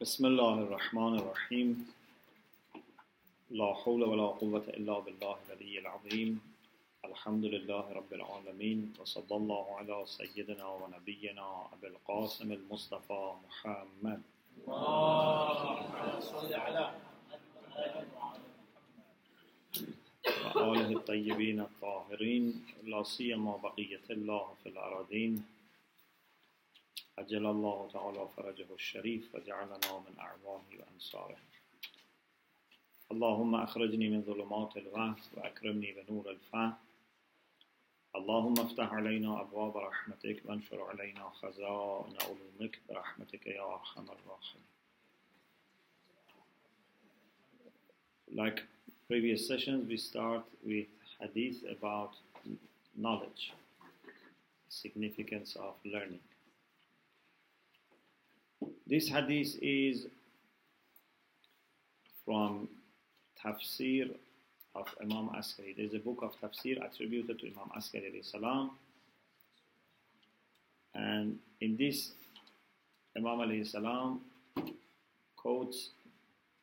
بسم الله الرحمن الرحيم. لا حول ولا قوة إلا بالله العلي العظيم. الحمد لله رب العالمين وصلى الله على سيدنا ونبينا أبي القاسم المصطفى محمد. وآله الطيبين الطاهرين لا سيما بقية الله في الأراضين. عجل الله تعالى فرجه الشريف وجعلنا من أعوانه وأنصاره. اللهم أخرجني من ظلمات الوهم وأكرمني بنور الفهم اللهم افتح علينا أبواب رحمتك وانشر علينا خزائن علومك برحمتك يا أرحم الراحمين. Like previous sessions, we start with hadith about knowledge, significance of learning. This hadith is from Tafsir of Imam Askari. There is a book of Tafsir attributed to Imam Askari salam. And in this, Imam alayhi salam quotes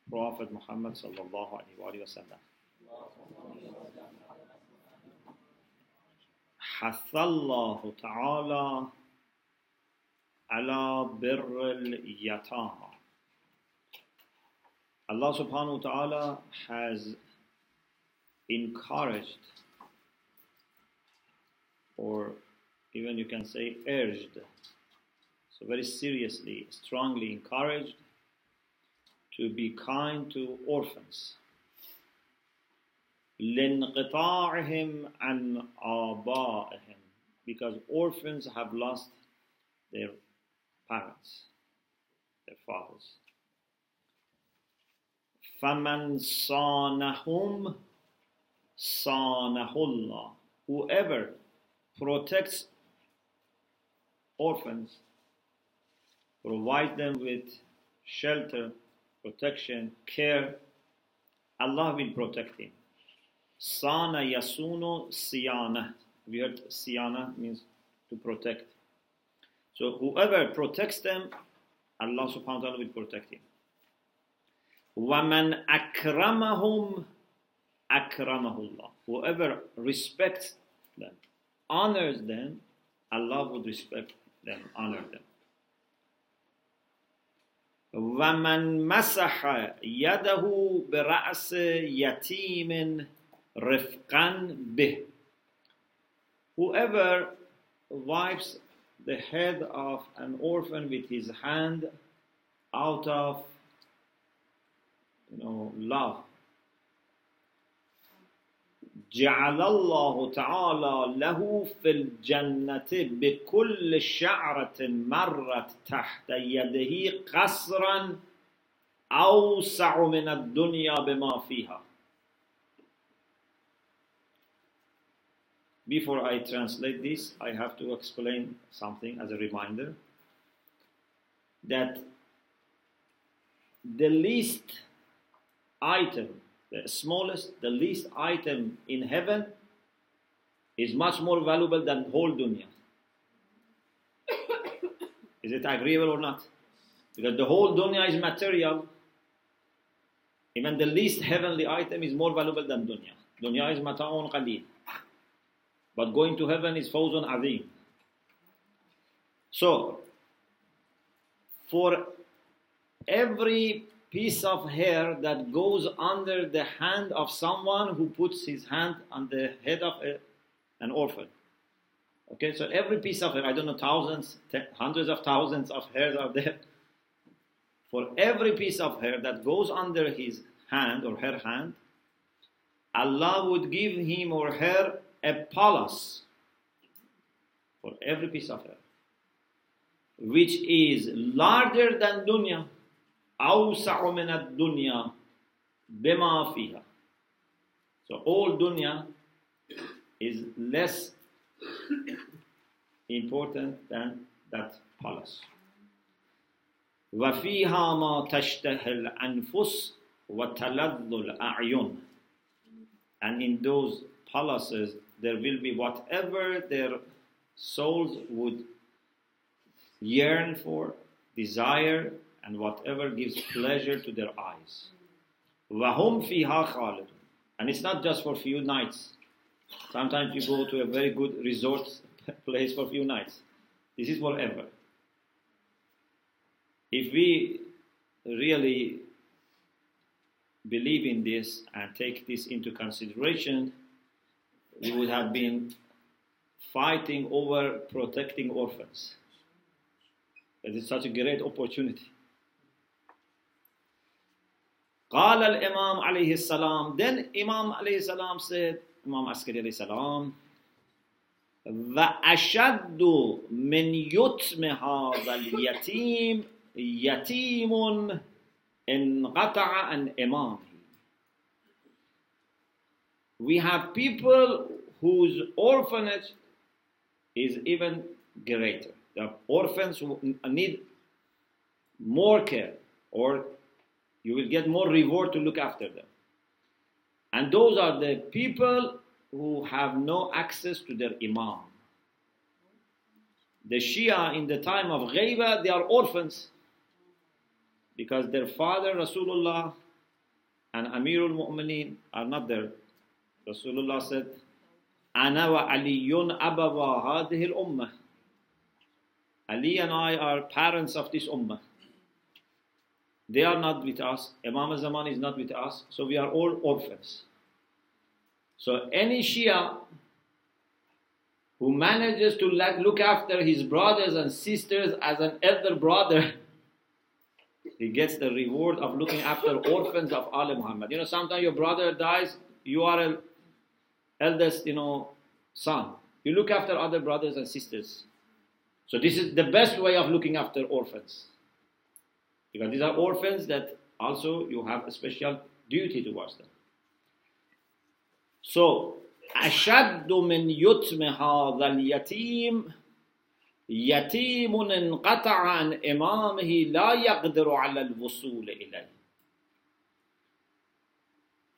Prophet Muhammad sallallahu alaihi wasallam. حث الله تعالى على بر اليتامى. Allah subhanahu wa ta'ala has encouraged or even you can say urged so very seriously strongly encouraged to be kind to orphans لانقطاعهم عن آبائهم because orphans have lost their parents their fathers فمن صانهم صانه الله whoever protects orphans provide them with shelter protection, care, Allah will protect him. Sana yasuno siyana. We heard siyana means to protect. So whoever protects them, Allah subhanahu wa ta'ala will protect him. وَمَنْ أَكْرَمَهُمْ أَكْرَمَهُ اللَّهُ Whoever respects them, honors them, Allah would respect them, honor them. ومن مسح يده برأس يتيم رفقا به Whoever wipes the head of an orphan with his hand out of you know love جعل الله تعالى له في الجنة بكل شعرة مرت تحت يده قصرا أوسع من الدنيا بما فيها Before I translate this, I have to explain something as a reminder that the least item the smallest, the least item in heaven is much more valuable than whole dunya. is it agreeable or not? Because the whole dunya is material. Even the least heavenly item is more valuable than dunya. Dunya is mata'un qaleel. But going to heaven is fawzun azim. So, for every piece of hair that goes under the hand of someone who puts his hand on the head of a, an orphan. Okay, so every piece of hair, I don't know, thousands, hundreds of thousands of hairs are there. For every piece of hair that goes under his hand or her hand, Allah would give him or her a palace for every piece of hair, which is larger than dunya. أوسع من الدنيا بما فيها. So all dunya is less important than that palace. وفيها ما تشتهي الأنفس وتلذ الأعين. And in those palaces there will be whatever their souls would yearn for, desire, and whatever gives pleasure to their eyes. وَهُمْ فِيهَا خَالِدٌ And it's not just for a few nights. Sometimes you go to a very good resort place for a few nights. This is forever. If we really believe in this and take this into consideration, we would have been fighting over protecting orphans. It is such a great opportunity. قال الإمام عليه السلام then Imam عليه السلام said Imam Askari عليه السلام وأشد من يتم هذا اليتيم يتيم انقطع عن إمامه we have people whose orphanage is even greater. The orphans who need more care, or you will get more reward to look after them. And those are the people who have no access to their imam. The Shia in the time of Ghaiba, they are orphans because their father Rasulullah and Amirul Mu'mineen are not there. Rasulullah said, Ana wa Aliyun abawa hadihil ummah. Ali and I are parents of this ummah. They are not with us. Imam Zaman is not with us. So we are all orphans. So any Shia who manages to look after his brothers and sisters as an elder brother, he gets the reward of looking after orphans of Ali Muhammad. You know, sometimes your brother dies, you are an eldest, you know, son. You look after other brothers and sisters. So this is the best way of looking after orphans. Because these are orphans that also you have a special duty towards them. So, أشد من يتم هذا اليتيم يتيم انقطع عن إمامه لا يقدر على الوصول إليه.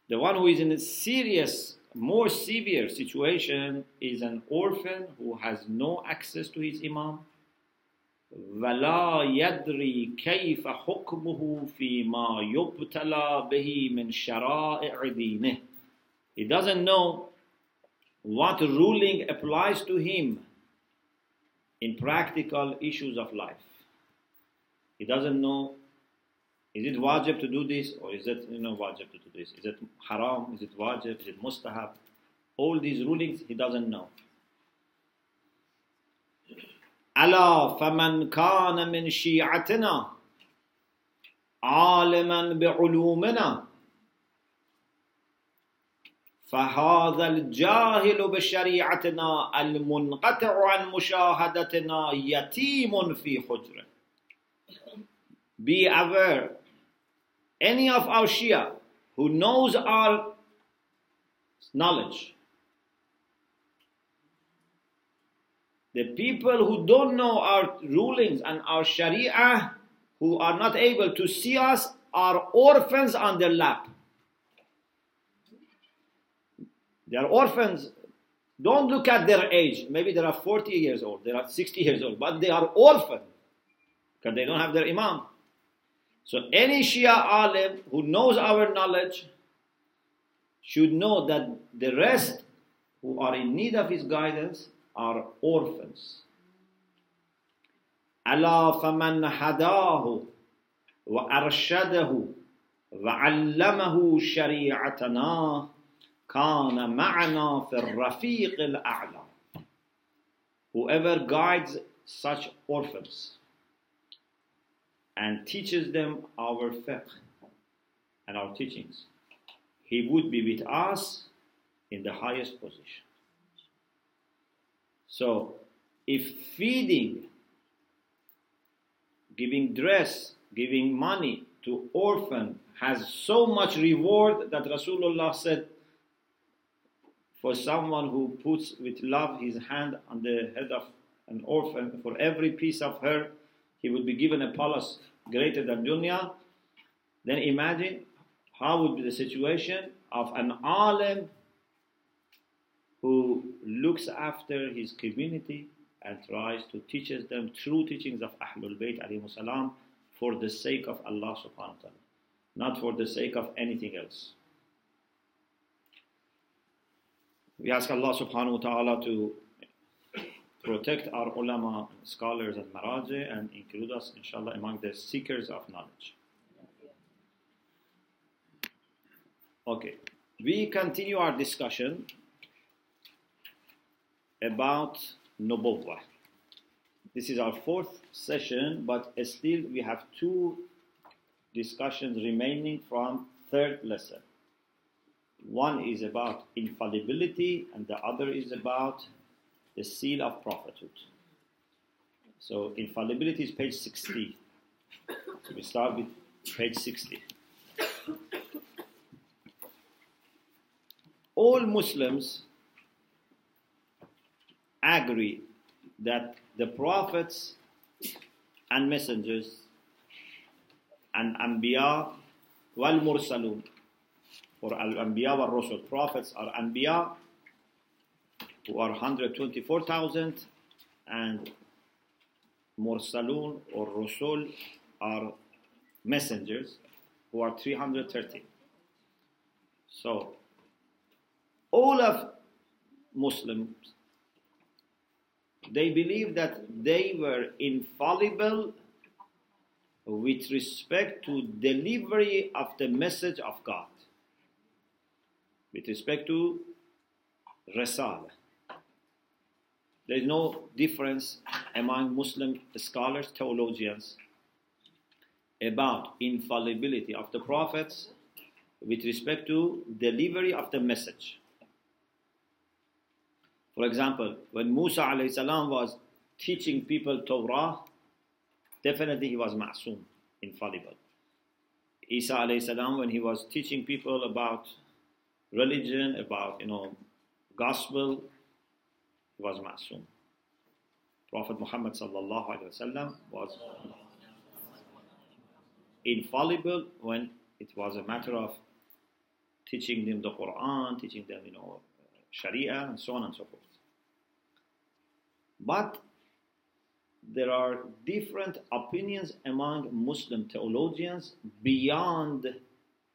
The one who is in a serious, more severe situation is an orphan who has no access to his imam. ولا يدري كيف حكمه فيما يبتلى به من شرائع دينه. He doesn't know what ruling applies to him in practical issues of life. He doesn't know is it wajib to do this or is it you know wajib to do this? Is it haram? Is it wajib? Is it mustahab? All these rulings he doesn't know. ألا فمن كان من شيعتنا عالما بعلومنا فهذا الجاهل بشريعتنا المنقطع عن مشاهدتنا يتيم في حجره Be aware, any of our Shia who knows our knowledge, the people who don't know our rulings and our Sharia, who are not able to see us, are orphans on their lap. They are orphans. Don't look at their age. Maybe they are 40 years old, they are 60 years old, but they are orphans because they don't have their imam. So any Shia alim who knows our knowledge should know that the rest who are in need of his guidance are orphans. ألا فمن هداه وأرشده وعلمه شريعتنا كان معنا في الرفيق الأعلى Whoever guides such orphans and teaches them our fiqh and our teachings, he would be with us in the highest position. So, if feeding, giving dress, giving money to orphan has so much reward that Rasulullah said, for someone who puts with love his hand on the head of an orphan, for every piece of her, he would be given a palace greater than dunya. Then imagine how would be the situation of an alim who looks after his community and tries to teach them true teachings of Ahlul Bayt salam for the sake of Allah subhanahu wa ta'ala, not for the sake of anything else. We ask Allah subhanahu wa ta'ala to protect our ulama, scholars, and maraji, and include us, inshallah, among the seekers of knowledge. Okay, we continue our discussion about Nubuwwah. This is our fourth session, but still we have two discussions remaining from third lesson. One is about infallibility, and the other is about the seal of prophethood. So, infallibility is page 60. So we start with page 60. All Muslims agree that the prophets and messengers and Anbiya wal Mursalun or Al Anbiya wal Rusul. Prophets are Anbiya who are 124,000 and Mursalun or Rusul are messengers who are 330. So, all of Muslims, they believe that they were infallible with respect to delivery of the message of God with respect to Risala. There is no difference among Muslim scholars, theologians, about infallibility of the prophets with respect to delivery of the message. For example, when Musa salam was teaching people Torah, definitely he was ma'soom, infallible. Isa salam, when he was teaching people about religion, about you know gospel, was ma'soom. Prophet Muhammad wasallam was infallible when it was a matter of teaching them the Quran, teaching them you know Sharia, and so on and so forth. But there are different opinions among Muslim theologians beyond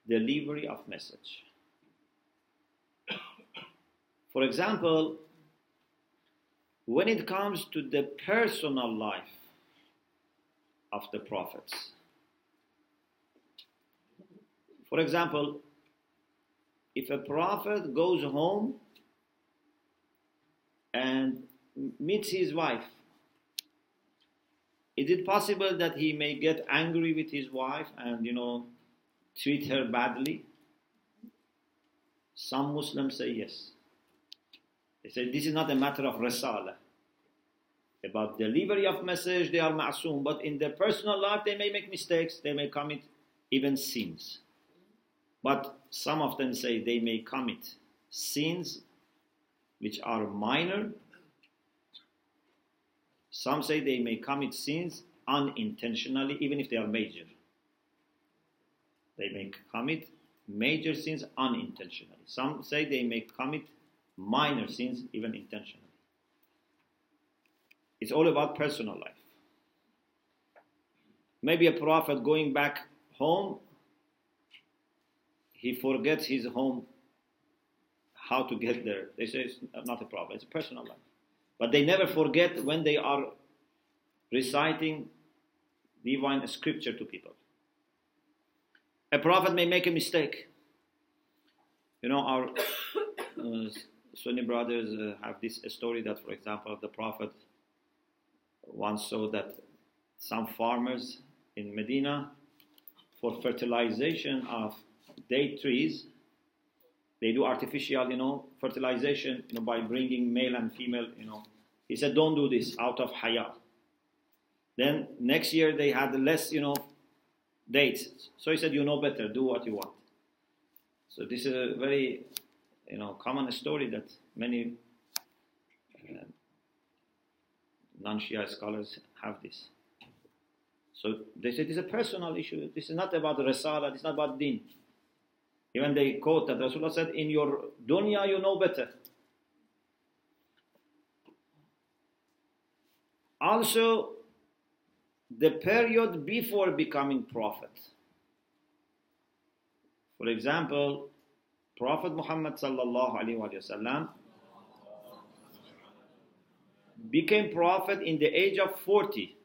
delivery of message. For example, when it comes to the personal life of the prophets, for example, if a prophet goes home and meets his wife, is it possible that he may get angry with his wife and you know treat her badly? Some Muslims say yes. They say this is not a matter of risala. About delivery of message, they are ma'soom, but in their personal life, they may make mistakes, they may commit even sins. But some of them say they may commit sins which are minor. Some say they may commit sins unintentionally, even if they are major. They may commit major sins unintentionally. Some say they may commit minor sins, even intentionally. It's all about personal life. Maybe a prophet going back home, he forgets his home, how to get there. They say it's not a problem, it's a personal life. But they never forget when they are reciting divine scripture to people. A prophet may make a mistake. You know, our uh, Sunni brothers uh, have this story that, for example, the Prophet once saw that some farmers in Medina, for fertilization of date trees, they do artificial, you know, fertilization, you know, by bringing male and female, you know. He said, don't do this out of haya. Then next year they had less, you know, dates. So he said, you know better, do what you want. So this is a very you know, common story that many uh, non-Shia scholars have this. So they say it's a personal issue. This is not about Risala, this is not about Deen. Even they quote that Rasulullah said, In your dunya, you know better. Also, the period before becoming prophet. For example, Prophet Muhammad sallallahu alaihi wasallam became prophet in the age of 40.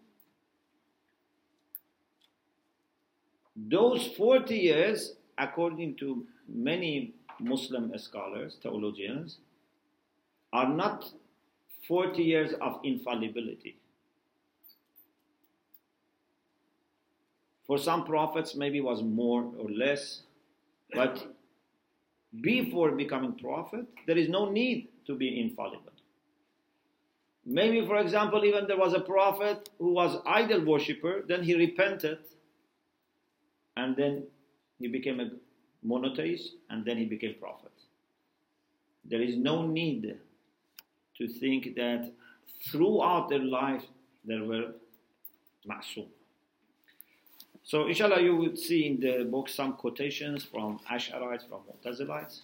Those 40 years, according to many Muslim scholars, theologians, are not 40 years of infallibility. For some prophets, maybe was more or less, but before becoming prophet, there is no need to be infallible. Maybe, for example, even there was a prophet who was idol worshipper, then he repented, and then he became a monotheist, and then he became prophet. There is no need to think that throughout their life there were ma'soom. So, inshallah, you would see in the book some quotations from Ash'arites, from Mu'tazilites.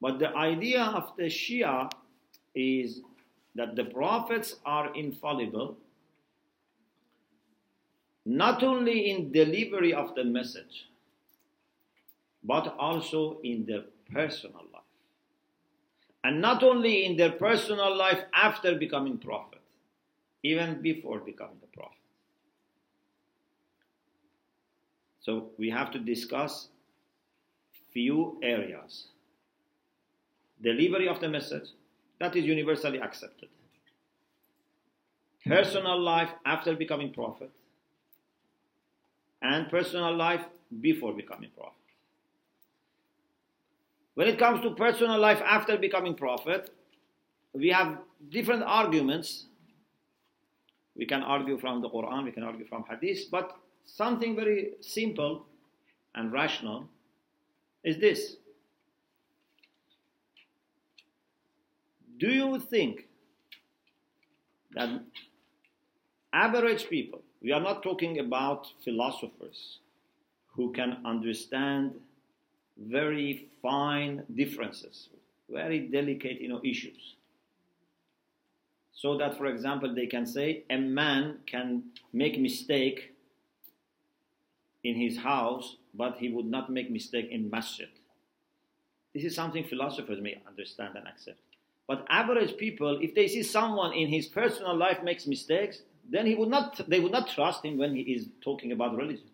But the idea of the Shia is that the prophets are infallible not only in delivery of the message, but also in their personal life. And not only in their personal life after becoming prophet, even before becoming the prophet. So we have to discuss few areas. Delivery of the message, that is universally accepted. Hmm. Personal life after becoming prophet, and personal life before becoming prophet. When it comes to personal life after becoming prophet, we have different arguments. We can argue from the Quran, we can argue from Hadith, but something very simple and rational is this. Do you think that average people, we are not talking about philosophers who can understand very fine differences, very delicate you know, issues. So that, for example, they can say a man can make mistake in his house, but he would not make mistake in masjid. This is something philosophers may understand and accept. But average people, if they see someone in his personal life makes mistakes, then he would not, they would not trust him when he is talking about religion.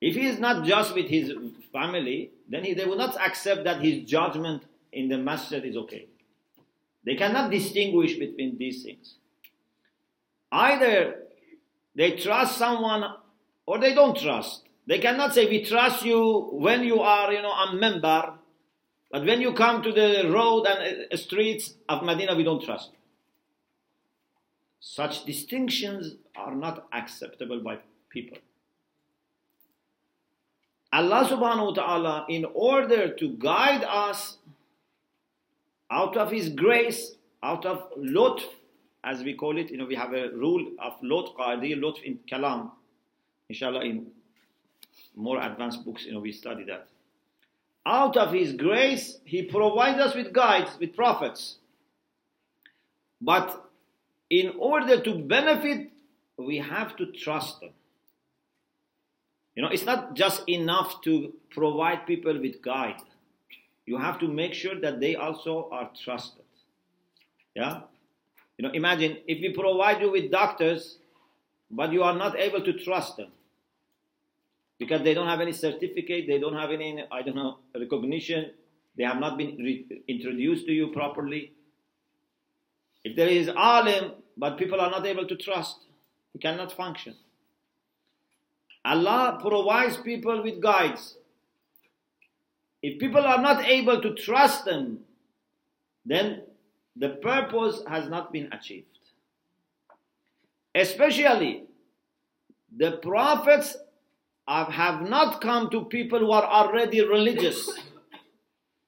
If he is not just with his family, then he, they will not accept that his judgment in the masjid is okay. They cannot distinguish between these things. Either they trust someone or they don't trust. They cannot say, We trust you when you are, you know, a minbar, but when you come to the road and uh, streets of Medina, we don't trust. Such distinctions are not acceptable by people. Allah subhanahu wa ta'ala, in order to guide us out of His grace, out of lutf, as we call it, you know, we have a rule of lutf, qadi, lutf in kalam, Inshallah, in more advanced books, you know, we study that. Out of His grace, He provides us with guides, with prophets. But in order to benefit, we have to trust them. You know, it's not just enough to provide people with guide. You have to make sure that they also are trusted. Yeah? You know, imagine if we provide you with doctors, but you are not able to trust them because they don't have any certificate, they don't have any, I don't know, recognition, they have not been re- introduced to you properly. If there is alim, but people are not able to trust, he cannot function. Allah provides people with guides. If people are not able to trust them, then the purpose has not been achieved. Especially the prophets have not come to people who are already religious.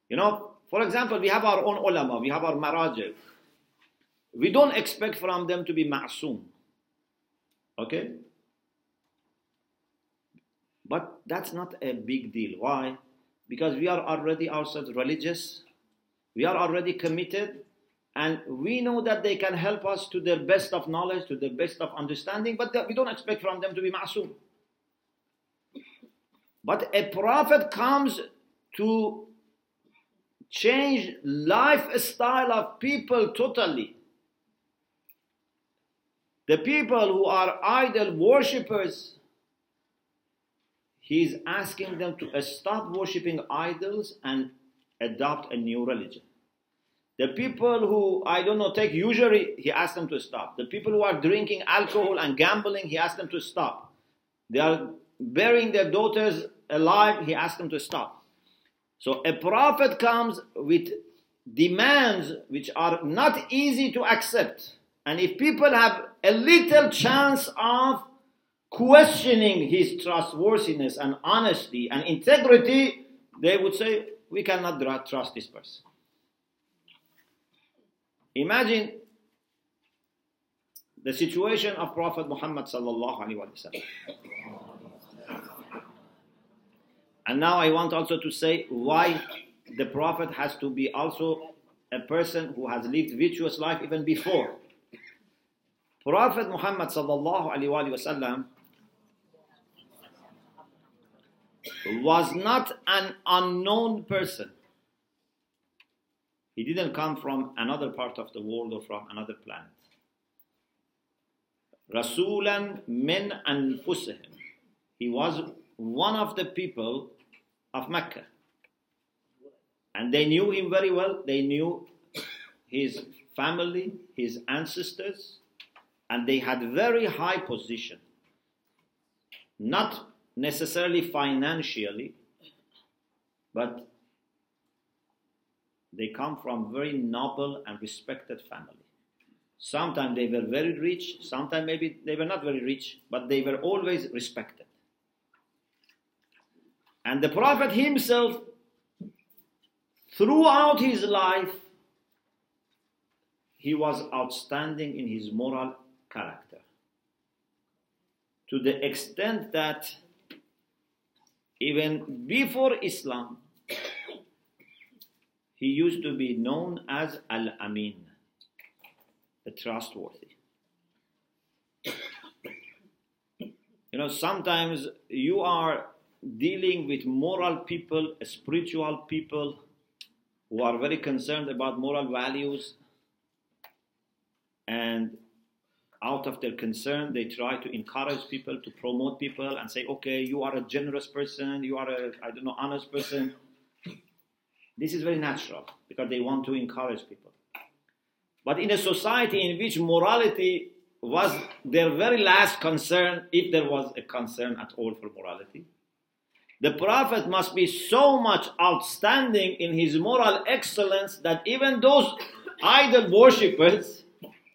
You know, for example, we have our own ulama, we have our marajih. We don't expect from them to be ma'soom. Okay? But that's not a big deal. Why? Because we are already ourselves religious, we are already committed, and we know that they can help us to their best of knowledge, to their best of understanding, but we don't expect from them to be ma'soom. But a prophet comes to change lifestyle of people totally. The people who are idol worshippers, he is asking them to stop worshipping idols and adopt a new religion. The people who, I don't know, take usury, he asks them to stop. The people who are drinking alcohol and gambling, he asks them to stop. They are burying their daughters alive, he asked them to stop. So a prophet comes with demands which are not easy to accept. And if people have a little chance of questioning his trustworthiness and honesty and integrity, they would say, We cannot trust this person. Imagine the situation of Prophet Muhammad sallallahu alaihi wasallam. And now I want also to say why the Prophet has to be also a person who has lived virtuous life even before. Prophet Muhammad was not an unknown person. He didn't come from another part of the world or from another planet. Rasulan min anfusihim. He was one of the people of Mecca. And they knew him very well. They knew his family, his ancestors, and they had very high position. Not necessarily financially, but they come from very noble and respected family. Sometimes they were very rich, sometimes maybe they were not very rich, but they were always respected. And the Prophet himself, throughout his life, he was outstanding in his moral character. To the extent that even before Islam, he used to be known as Al Amin, the trustworthy. You know, sometimes you are dealing with moral people, spiritual people who are very concerned about moral values, and out of their concern, they try to encourage people, to promote people, and say, okay, you are a generous person, you are a, I don't know, honest person this is very natural because they want to encourage people. But in a society in which morality was their very last concern, if there was a concern at all for morality, the Prophet must be so much outstanding in his moral excellence that even those idol worshippers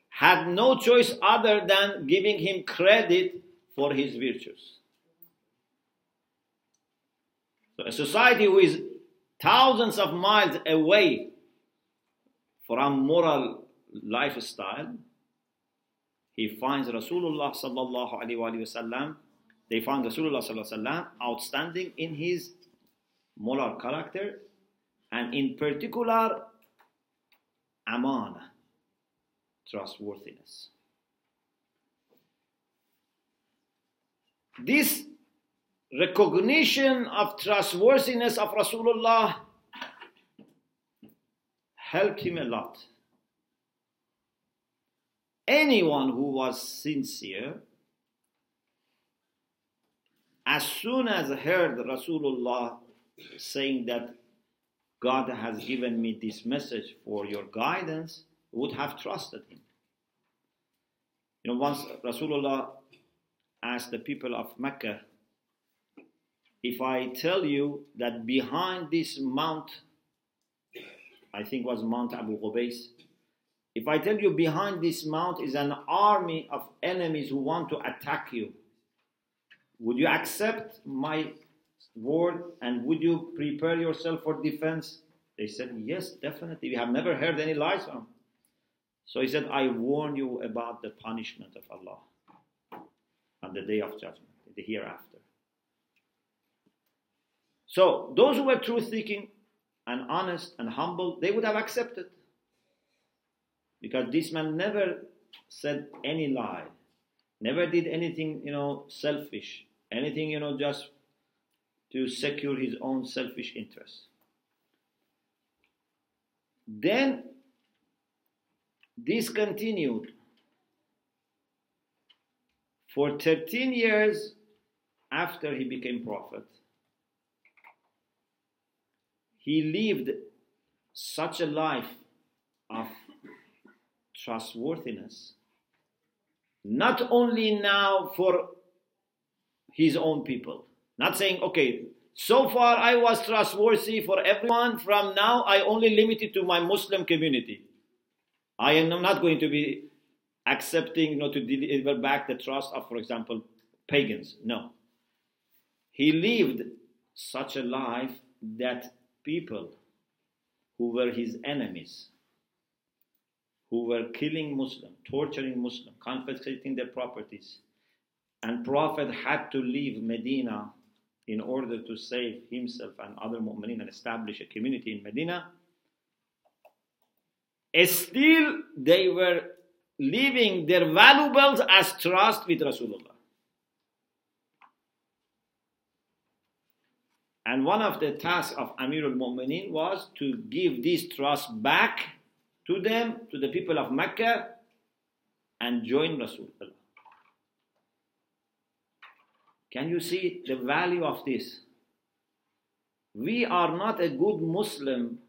had no choice other than giving him credit for his virtues. So a society who is thousands of miles away from moral lifestyle, he finds Rasulullah sallallahu alaihi wasallam. They find Rasulullah outstanding in his moral character, and in particular, amana, trustworthiness. This recognition of trustworthiness of Rasulullah helped him a lot. Anyone who was sincere, as soon as I heard Rasulullah saying that God has given me this message for your guidance, would have trusted him. You know, once Rasulullah asked the people of Mecca if I tell you that behind this mount, I think was Mount Abu Qubais, if I tell you behind this mount is an army of enemies who want to attack you, would you accept my word and would you prepare yourself for defense? They said, Yes, definitely. We have never heard any lies from. So he said, I warn you about the punishment of Allah on the day of judgment, the hereafter. So those who were truth seeking and honest and humble, they would have accepted. because this man never said any lie, never did anything, you know, selfish, anything, you know, just to secure his own selfish interests. Then this continued for 13 years after he became prophet. He lived such a life of trustworthiness, not only now for his own people, not saying, okay, so far I was trustworthy for everyone, from now I only limit it to my Muslim community. I am not going to be accepting, you know, to deliver back the trust of, for example, pagans. No. He lived such a life that people who were his enemies, who were killing Muslims, torturing Muslims, confiscating their properties, and Prophet had to leave Medina in order to save himself and other mu'mineen and establish a community in Medina. Still, they were leaving their valuables as trust with Rasulullah. And one of the tasks of Amir al-Mu'mineen was to give this trust back to them, to the people of Mecca, and join Rasulullah. Can you see the value of this? We are not a good Muslim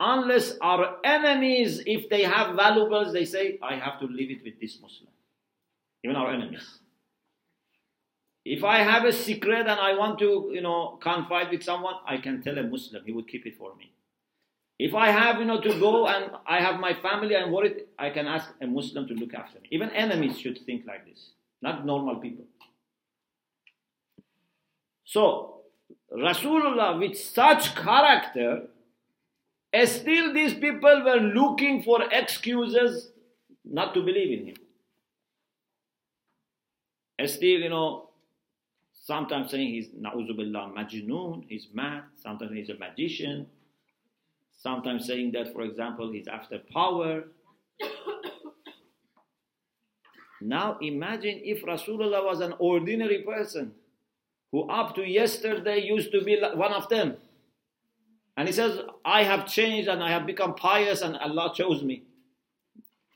unless our enemies, if they have valuables, they say, I have to leave it with this Muslim. Even our enemies. If I have a secret and I want to, you know, confide with someone, I can tell a Muslim. He would keep it for me. If I have, you know, to go and I have my family, I'm worried, I can ask a Muslim to look after me. Even enemies should think like this, not normal people. So, Rasulullah with such character, eh, still these people were looking for excuses not to believe in him. Eh, still, you know, Sometimes saying he's na'uzubillah majnoon, he's mad. Sometimes he's a magician. Sometimes saying that, for example, he's after power. now imagine if Rasulullah was an ordinary person who up to yesterday used to be one of them. And he says, I have changed and I have become pious and Allah chose me.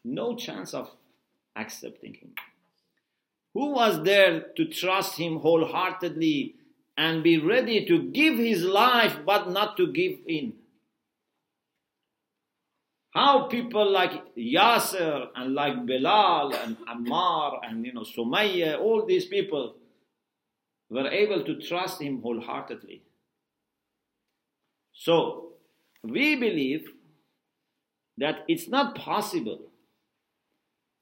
No chance of accepting him. Who was there to trust him wholeheartedly and be ready to give his life but not to give in? How people like Yasser and like Bilal and Ammar and you know Sumayya, all these people were able to trust him wholeheartedly. So we believe that it's not possible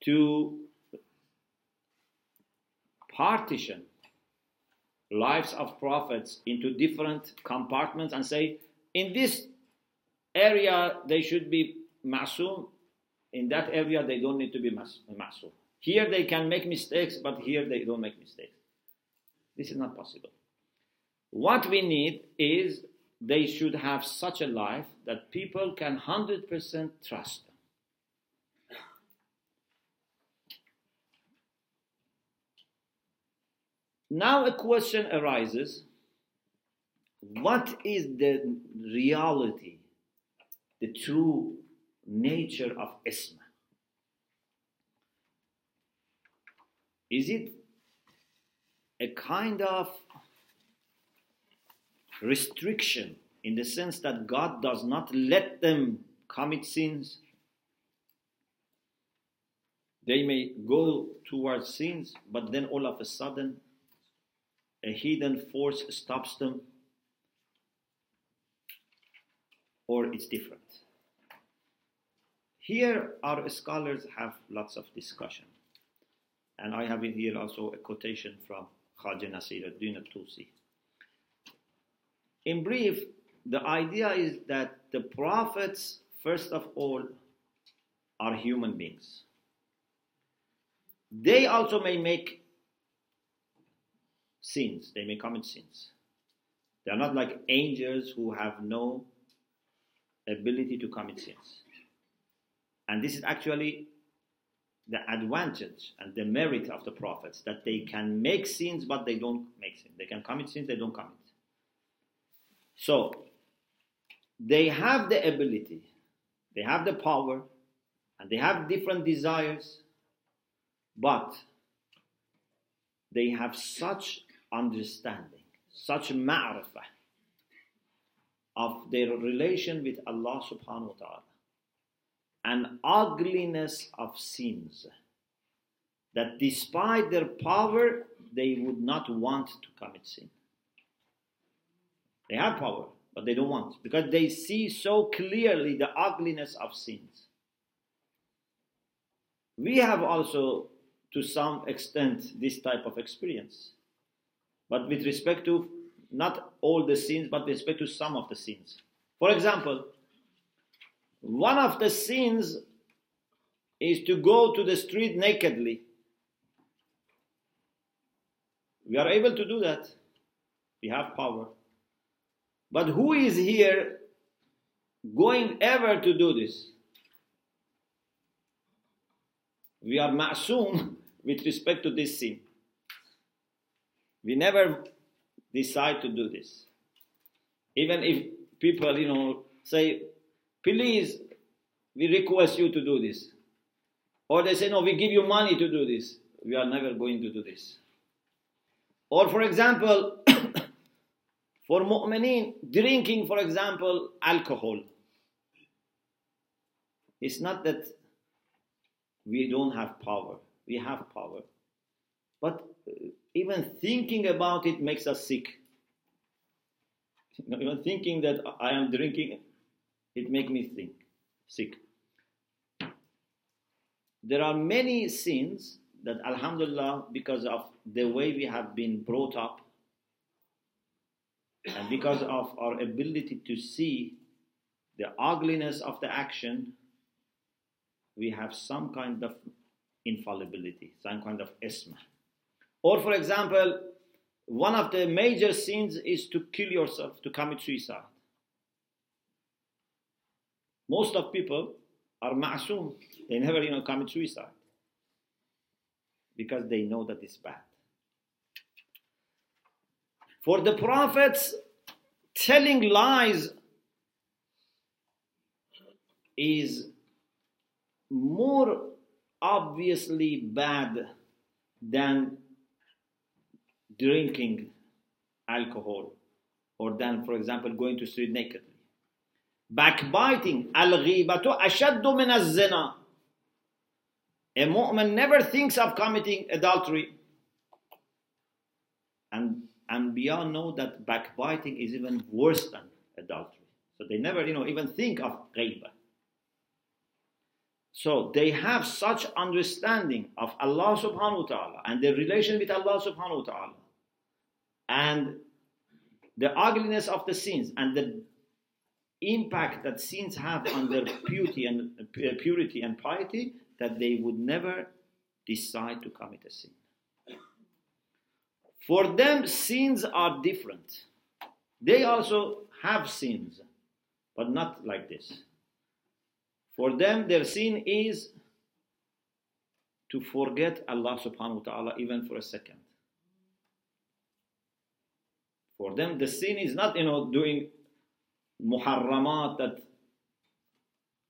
to partition lives of prophets into different compartments and say, in this area they should be masum, in that area they don't need to be masum. Here they can make mistakes, but here they don't make mistakes. This is not possible. What we need is they should have such a life that people can 100% trust them. Now a question arises what is the reality, the true nature of Isma? Is it a kind of restriction in the sense that God does not let them commit sins? They may go towards sins, but then all of a sudden a hidden force stops them, or it's different. Here, our scholars have lots of discussion. And I have here also a quotation from Al-Tusi. In brief, the idea is that the prophets, first of all, are human beings. They also may make sins. They may commit sins. They are not like angels who have no ability to commit sins. And this is actually the advantage and the merit of the prophets that they can make sins but they don't make sins. They can commit sins, they don't commit. So they have the ability, they have the power, and they have different desires, but they have such understanding, such ma'rifah of their relation with Allah subhanahu wa ta'ala and ugliness of sins that despite their power they would not want to commit sin. They have power but they don't want because they see so clearly the ugliness of sins. We have also to some extent this type of experience. But with respect to not all the sins but with respect to some of the sins. For example one of the sins is to go to the street nakedly. We are able to do that. We have power. But who is here going ever to do this? We are ma'soom with respect to this sin. We never decide to do this. Even if people, you know, say, Please, we request you to do this. Or they say, no, we give you money to do this. We are never going to do this. Or, for example, for mu'mineen, drinking, for example, alcohol. It's not that we don't have power. We have power. But uh, even thinking about it makes us sick. Even thinking that I am drinking it makes me think sick. There are many sins that, Alhamdulillah, because of the way we have been brought up and because of our ability to see the ugliness of the action, we have some kind of infallibility, some kind of isma. Or, for example, one of the major sins is to kill yourself, to commit suicide. Most of people are ma'soom. They never, you know, commit suicide because they know that it's bad. For the prophets, telling lies is more obviously bad than drinking alcohol or than, for example, going to street naked backbiting al-ghibatu ashaddu min az-zina. A mu'min never thinks of committing adultery. And and know that backbiting is even worse than adultery. So they never you know even think of ghiba so they have such understanding of Allah subhanahu wa ta'ala and their relation with Allah subhanahu wa ta'ala and the ugliness of the sins and the impact that sins have on their purity and uh, purity and piety that they would never decide to commit a sin. For them, sins are different. They also have sins, but not like this. For them, their sin is to forget Allah subhanahu wa ta'ala even for a second. For them, the sin is not, you know, doing muharramat that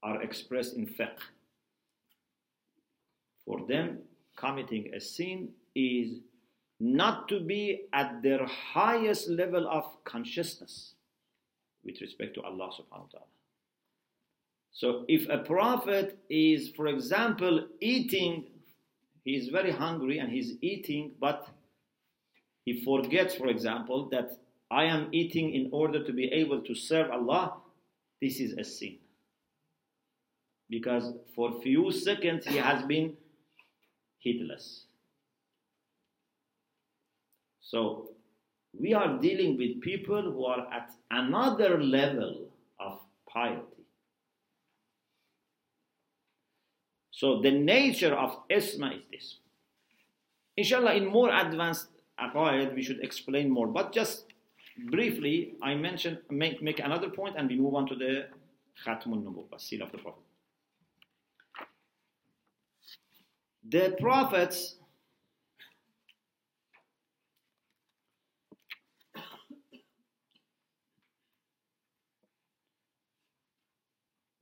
are expressed in fiqh. For them, committing a sin is not to be at their highest level of consciousness with respect to Allah subhanahu wa ta'ala. So if a prophet is, for example, eating, he is very hungry and he's eating, but he forgets, for example, that I am eating in order to be able to serve Allah, this is a sin. Because for few seconds he has been heedless. So we are dealing with people who are at another level of piety. So the nature of isma is this. Inshallah, in more advanced aqaid, we should explain more. But just briefly, I mention make, make another point and we move on to the Khatmun Nubuwwah, seal of the Prophet. the prophets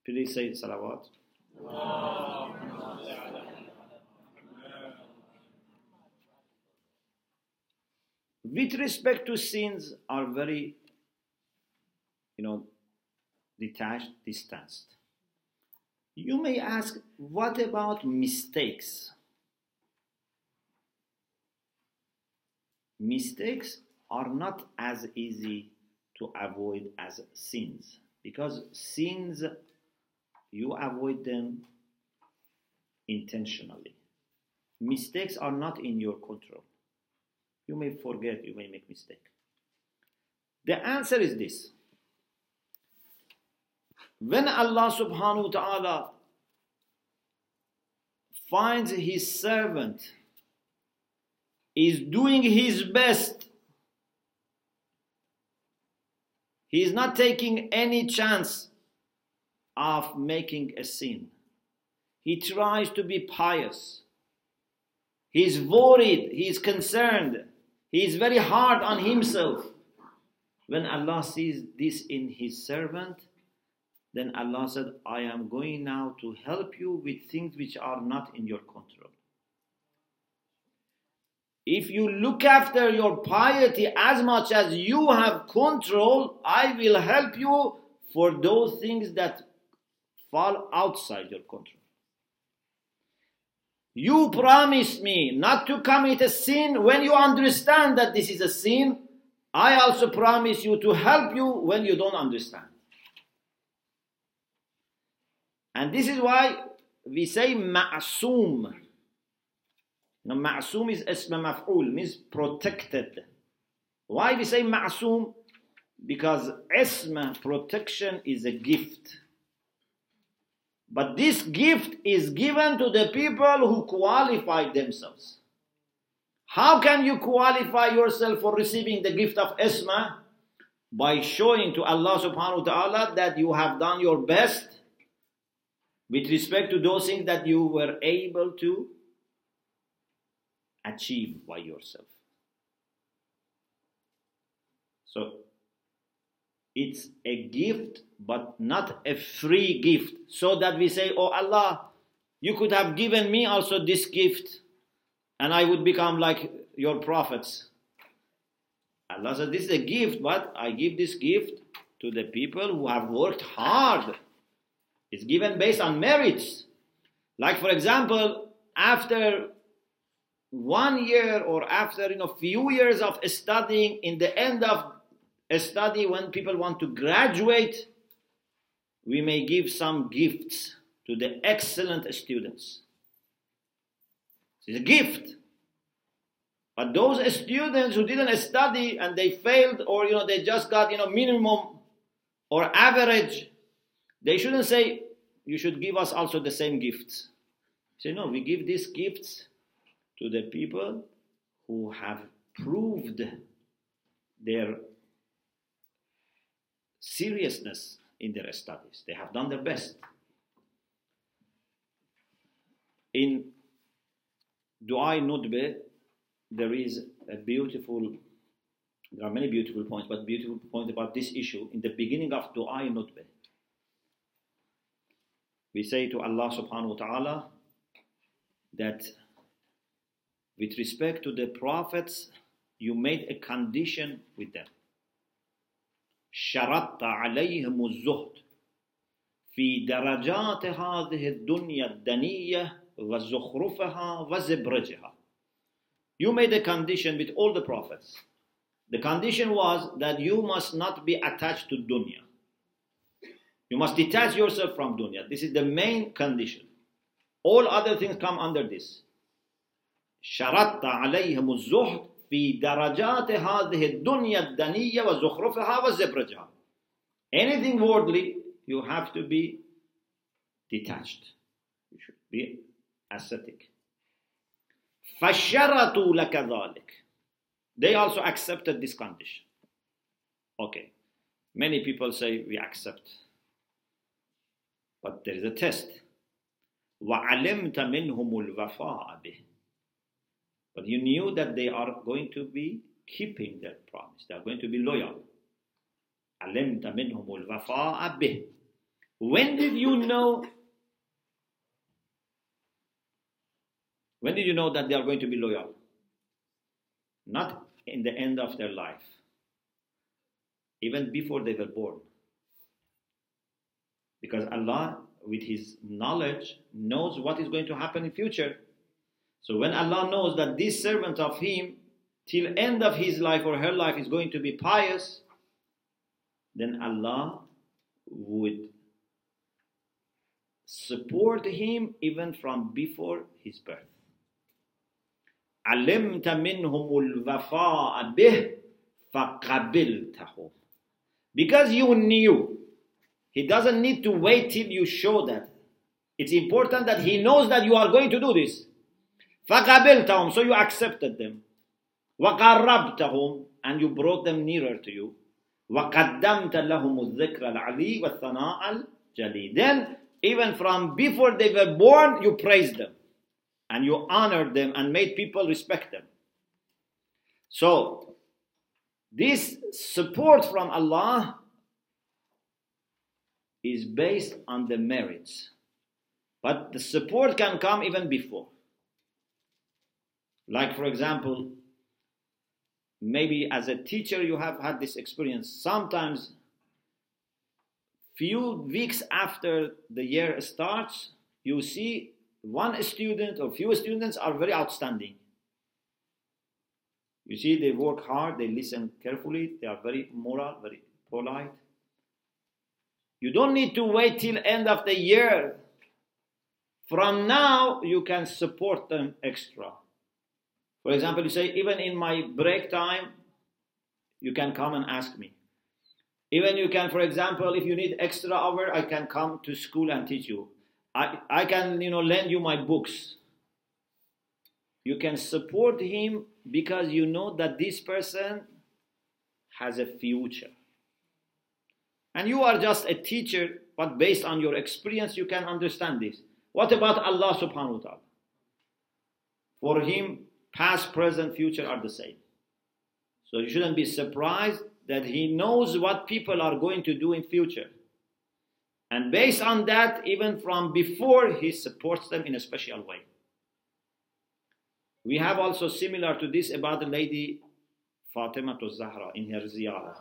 Please say salawat. With respect to sins, are very, you know, detached, distanced. You may ask, what about mistakes? Mistakes are not as easy to avoid as sins because sins you avoid them intentionally. Mistakes are not in your control. You may forget, you may make mistake. The answer is this. When Allah subhanahu wa ta'ala finds his servant is doing his best, he is not taking any chance of making a sin. He tries to be pious. He's worried, he's concerned, he is very hard on himself. When Allah sees this in his servant, then Allah said, I am going now to help you with things which are not in your control. If you look after your piety as much as you have control, I will help you for those things that fall outside your control. You promise me not to commit a sin when you understand that this is a sin. I also promise you to help you when you don't understand. And this is why we say ma'asum. Now ma'asum is isma maf'ul, means protected. Why we say ma'asum? Because isma, protection, is a gift. But this gift is given to the people who qualify themselves. How can you qualify yourself for receiving the gift of Isma? By showing to Allah subhanahu wa ta'ala that you have done your best with respect to those things that you were able to achieve by yourself. So it's a gift, but not a free gift. So that we say, Oh Allah, you could have given me also this gift, and I would become like your prophets. Allah said, This is a gift, but I give this gift to the people who have worked hard it's given based on merits. Like for example, after one year or after you know few years of studying, in the end of a study, when people want to graduate, we may give some gifts to the excellent students. It's a gift. But those students who didn't study and they failed, or you know, they just got you know minimum or average, they shouldn't say, you should give us also the same gifts. Say, no, we give these gifts to the people who have proved their seriousness in their studies. They have done their best. In Dua Nudbe, there is a beautiful, there are many beautiful points, but beautiful point about this issue in the beginning of Dua Nudbe we say to Allah subhanahu wa ta'ala that with respect to the prophets, you made a condition with them. شرطت عليهم الزهد في درجات هذه الدنيا الدنية وزخرفها وزبرجها. You made a condition with all the prophets. The condition was that you must not be attached to dunya. You must detach yourself from dunya. This is the main condition. All other things come under this. شرطت عليهم الزهد في درجات هذه الدنيا الدنية وزخرفها وزبرجها. Anything worldly, you have to be detached. You should be ascetic. فشرطوا لك ذلك. They also accepted this condition. Okay. Many people say we accept but there is a test. وعلمت منهم الوفاء به. But you knew that they are going to be keeping their promise. They are going to be loyal. علمت منهم الوفاء به. When did you know? When did you know that they are going to be loyal? Not in the end of their life, even before they were born. Because Allah, with His knowledge, knows what is going to happen in future. So when Allah knows that this servant of Him, till end of his life or her life, is going to be pious, then Allah would support him even from before his birth. علمت منهم الوفاء به فقبلته because you knew he doesn't need to wait till you show that it's important that he knows that you are going to do this فقبلتهم so you accepted them وقربتهم and you brought them nearer to you وقدمت لهم الذكر العلي والثناء الجلي then even from before they were born you praised them and you honored them and made people respect them. So, this support from Allah is based on the merits. But the support can come even before. Like, for example, maybe as a teacher you have had this experience. Sometimes, few weeks after the year starts, you see one student or few students are very outstanding. You see, they work hard, they listen carefully, they are very moral, very polite. You don't need to wait till end of the year. From now, you can support them extra. For example, you say, even in my break time, you can come and ask me. Even you can, for example, if you need extra hour, I can come to school and teach you. I, I can, you know, lend you my books. You can support him because you know that this person has a future. And you are just a teacher, but based on your experience, you can understand this. What about Allah subhanahu wa ta'ala? For him, past, present, future are the same. So you shouldn't be surprised that he knows what people are going to do in future. And based on that, even from before, he supports them in a special way. We have also similar to this about the lady Fatima to Zahra in her ziyarah.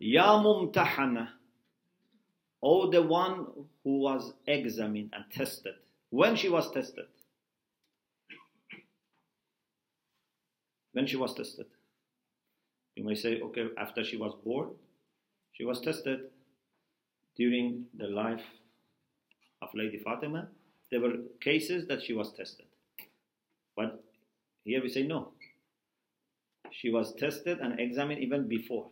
Ya mumtahana, oh the one who was examined and tested. When she was tested? When she was tested? You may say, okay, after she was born, she was tested during the life of Lady Fatima. There were cases that she was tested. But here we say no. She was tested and examined even before.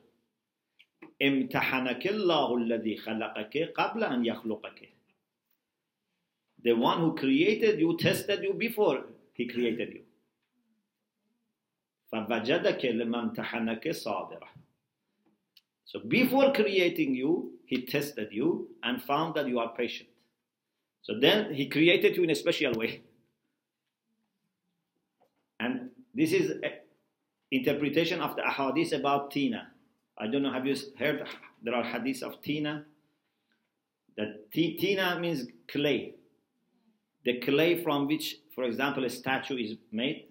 امتحنك الله الذي خلقك قبل أن يخلقك. The one who created you tested you before he created you. فَوَجَدَكَ لِمَمْتَحَنَكَ صَابِرًا So before creating you, he tested you and found that you are patient. So then he created you in a special way. And this is interpretation of the ahadith about Tina. I don't know, have you heard there are hadiths of Tina? That Tina means clay. The clay from which, for example, a statue is made.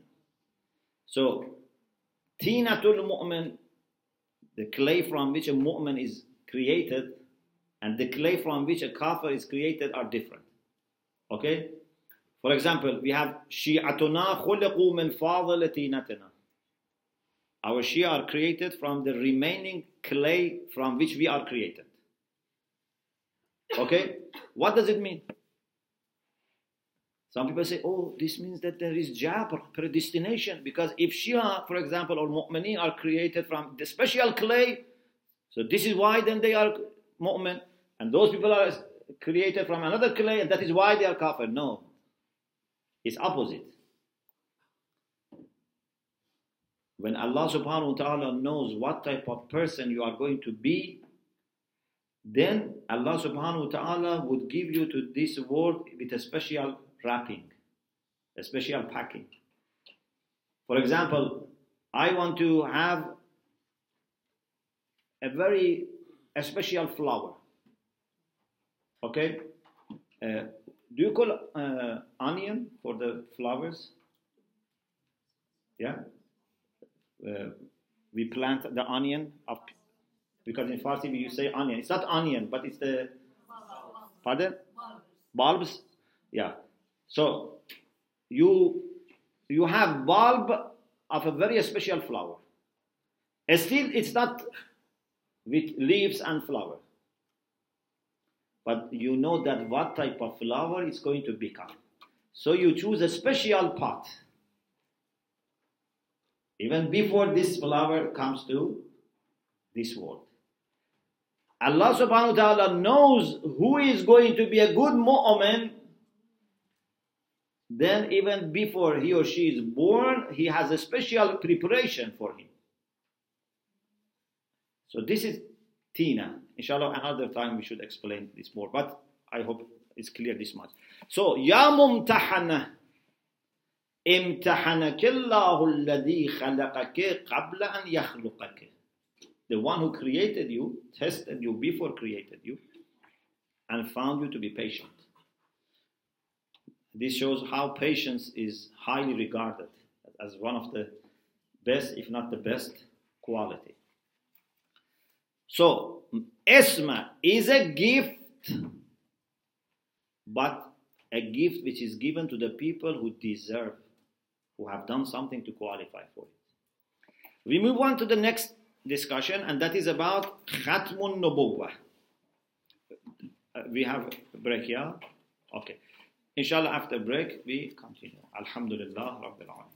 So Tinatul mu'min, the clay from which a mu'min is created, and the clay from which a kafir is created are different. Okay? For example, we have Shi'atuna khuliqu min fadil tinatina. Our Shia are created from the remaining clay from which we are created. Okay? What does it mean? Some people say, oh, this means that there is jabr, predestination, because if Shia, for example, or Mu'mineen are created from the special clay, so this is why then they are Mu'min, and those people are created from another clay, and that is why they are kafir. No. It's opposite. When Allah subhanahu wa ta'ala knows what type of person you are going to be, then Allah subhanahu wa ta'ala would give you to this world with a special wrapping, a special packing. For example, I want to have a very a special flower. Okay? Uh, do you call uh, onion for the flowers? Yeah? Uh, we plant the onion because in Farsi we say onion. It's not onion, but it's the pardon bulbs. Yeah. So you you have bulb of a very special flower. Still, it's not with leaves and flower. But you know that what type of flower is going to become. So you choose a special pot. Even before this flower comes to this world. Allah subhanahu wa ta'ala knows who is going to be a good mu'min. Then even before he or she is born, he has a special preparation for him. So this is Tina. Inshallah, another time we should explain this more. But I hope it's clear this much. So, Ya mumtahana. امتحنك الله الذي خلقك قبل أن يخلقك the one who created you tested you before created you and found you to be patient. This shows how patience is highly regarded as one of the best if not the best quality. So Isma is a gift but a gift which is given to the people who deserve who have done something to qualify for it. We move on to the next discussion, and that is about Khatmun Nubuwwah. Uh, we have a break here. Okay. Inshallah, after break, we continue. Alhamdulillah Rabbil Alamin.